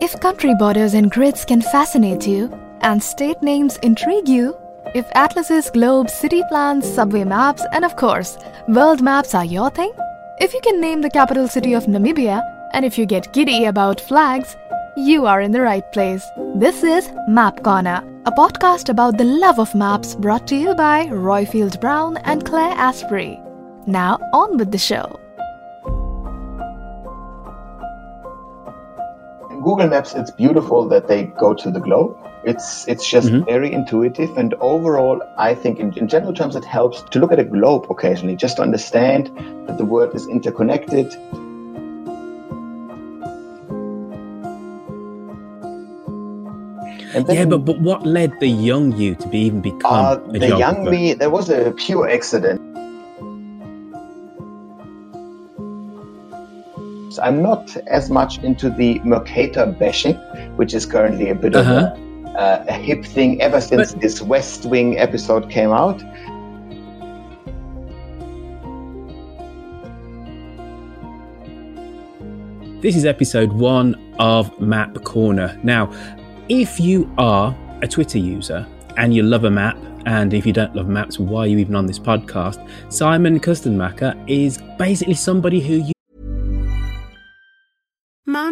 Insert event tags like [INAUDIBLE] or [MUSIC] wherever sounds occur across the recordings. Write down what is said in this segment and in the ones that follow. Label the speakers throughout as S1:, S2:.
S1: If country borders and grids can fascinate you, and state names intrigue you, if atlases, globes, city plans, subway maps, and of course, world maps are your thing, if you can name the capital city of Namibia, and if you get giddy about flags, you are in the right place. This is Map Corner, a podcast about the love of maps brought to you by Royfield Brown and Claire Asprey. Now, on with the show.
S2: Google Maps, it's beautiful that they go to the globe. It's it's just very intuitive, and overall, I think in, in general terms, it helps to look at a globe occasionally, just to understand that the world is interconnected. And
S3: Yeah, but, but what led the young you to be even become
S2: uh,
S3: a
S2: the young me, there was a pure accident. So I'm not as much into the Mercator bashing, which is currently a bit
S3: Uh-huh.
S2: of a, uh, a hip thing ever since
S3: But-
S2: this West Wing episode came out.
S3: This is episode one of Map Corner. Now, if you are a Twitter user and you love a map, and if you don't love maps, why are you even on this podcast? Simon Kuestenmacher is basically somebody who you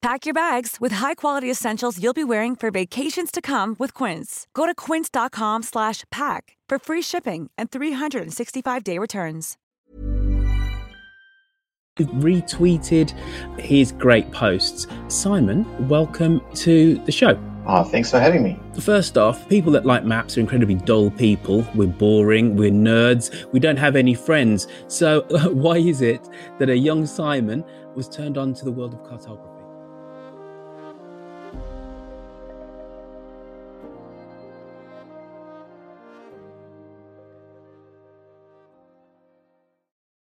S4: Pack your bags with high-quality essentials you'll be wearing for vacations to come with Quince. Go to quince.com slash pack for free shipping and 365-day returns.
S3: retweeted his great posts. Simon, welcome to the show.
S2: Oh, thanks for having me.
S3: First off, people that like maps are incredibly dull people. We're boring, we're nerds, we don't have any friends. So, [LAUGHS] why is it that a young Simon was turned on to the world of cartography?